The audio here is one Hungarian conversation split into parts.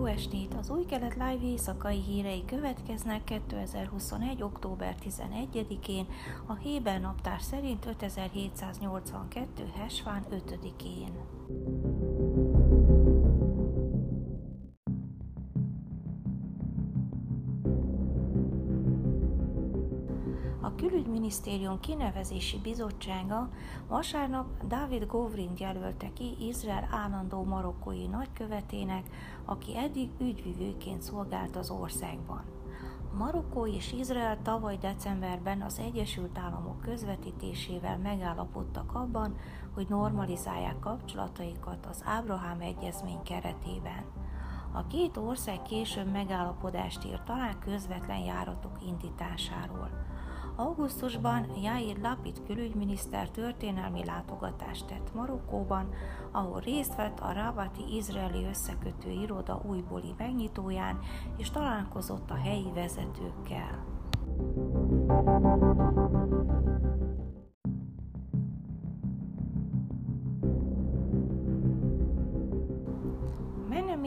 estét! Az új kelet live éjszakai hírei következnek 2021. október 11-én, a Héber naptár szerint 5782. Hesván 5-én. A külügyminisztérium kinevezési bizottsága vasárnap David Govrin jelölte ki Izrael állandó marokkói nagykövetének, aki eddig ügyvivőként szolgált az országban. Marokkó és Izrael tavaly decemberben az Egyesült Államok közvetítésével megállapodtak abban, hogy normalizálják kapcsolataikat az Ábrahám egyezmény keretében. A két ország később megállapodást írt talán közvetlen járatok indításáról. Augusztusban Jair Lapid külügyminiszter történelmi látogatást tett Marokkóban, ahol részt vett a Rabati izraeli összekötő iroda újbóli megnyitóján, és találkozott a helyi vezetőkkel.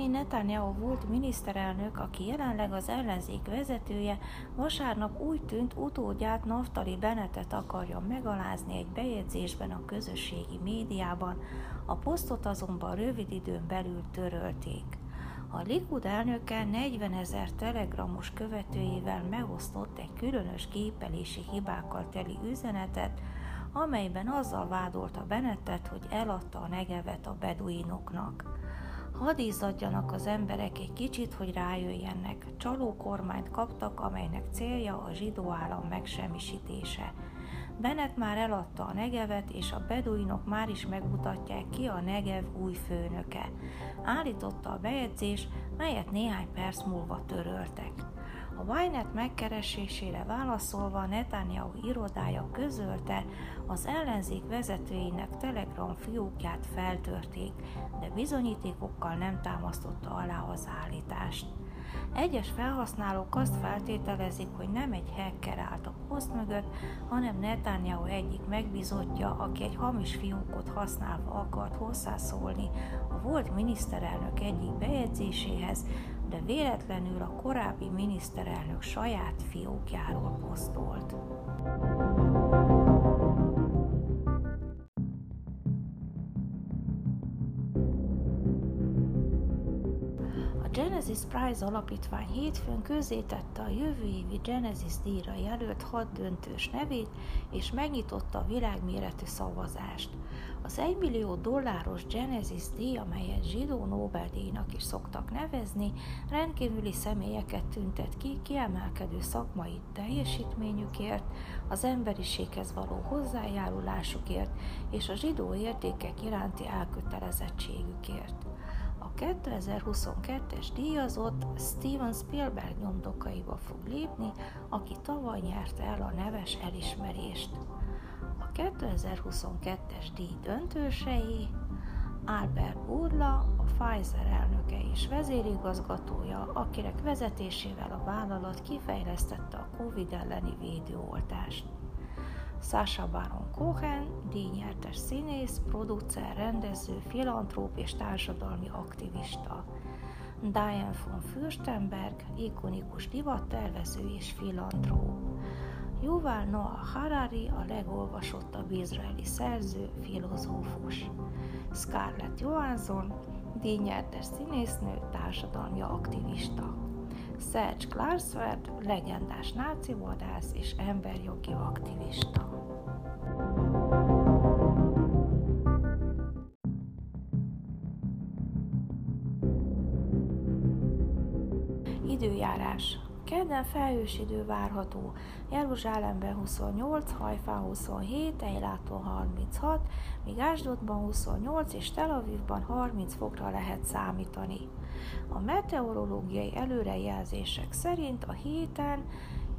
Benjamin Netanyahu volt miniszterelnök, aki jelenleg az ellenzék vezetője, vasárnap úgy tűnt utódját Naftali Benetet akarja megalázni egy bejegyzésben a közösségi médiában, a posztot azonban rövid időn belül törölték. A Likud elnöke 40 ezer telegramos követőjével megosztott egy különös gépelési hibákkal teli üzenetet, amelyben azzal vádolta Bennettet, hogy eladta a negevet a beduinoknak. Hadd izzadjanak az emberek egy kicsit, hogy rájöjjenek. Csaló kormányt kaptak, amelynek célja a zsidó állam megsemmisítése. Bennett már eladta a Negevet, és a beduinok már is megmutatják ki a Negev új főnöke. Állította a bejegyzés, melyet néhány perc múlva töröltek. A Ynet megkeresésére válaszolva Netanyahu irodája közölte, az ellenzék vezetőinek Telegram fiókját feltörték, de bizonyítékokkal nem támasztotta alá az állítást. Egyes felhasználók azt feltételezik, hogy nem egy hacker állt a poszt mögött, hanem Netanyahu egyik megbizotja, aki egy hamis fiókot használva akart hozzászólni a volt miniszterelnök egyik bejegyzéséhez, de véletlenül a korábbi miniszterelnök saját fiókjáról posztolt. Genesis Prize alapítvány hétfőn közzétette a jövő évi Genesis díjra jelölt hat döntős nevét, és megnyitotta a világméretű szavazást. Az 1 millió dolláros Genesis díj, amelyet zsidó Nobel-díjnak is szoktak nevezni, rendkívüli személyeket tüntet ki kiemelkedő szakmai teljesítményükért, az emberiséghez való hozzájárulásukért és a zsidó értékek iránti elkötelezettségükért. 2022-es díjazott Steven Spielberg nyomdokaiba fog lépni, aki tavaly nyerte el a neves elismerést. A 2022-es díj döntősei Albert Burla, a Pfizer elnöke és vezérigazgatója, akinek vezetésével a vállalat kifejlesztette a COVID elleni védőoltást. Sasha Baron Cohen, díjnyertes színész, producer, rendező, filantróp és társadalmi aktivista. Diane von Fürstenberg, ikonikus divattervező és filantróp. Yuval Noah Harari, a legolvasottabb izraeli szerző, filozófus. Scarlett Johansson, díjnyertes színésznő, társadalmi aktivista. Serge Klarsfeld, legendás náci vadász és emberjogi aktivista. Időjárás Kedden felhős idő várható, Jeruzsálemben 28, Hajfán 27, Eiláton 36, míg Ásdodban 28 és Tel Avivban 30 fokra lehet számítani. A meteorológiai előrejelzések szerint a héten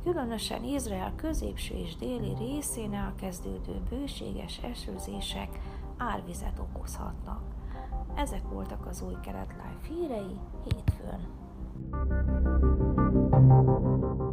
különösen Izrael középső és déli részén elkezdődő bőséges esőzések árvizet okozhatnak. Ezek voltak az új kelet live hírei hétfőn. Thank you. Thank you.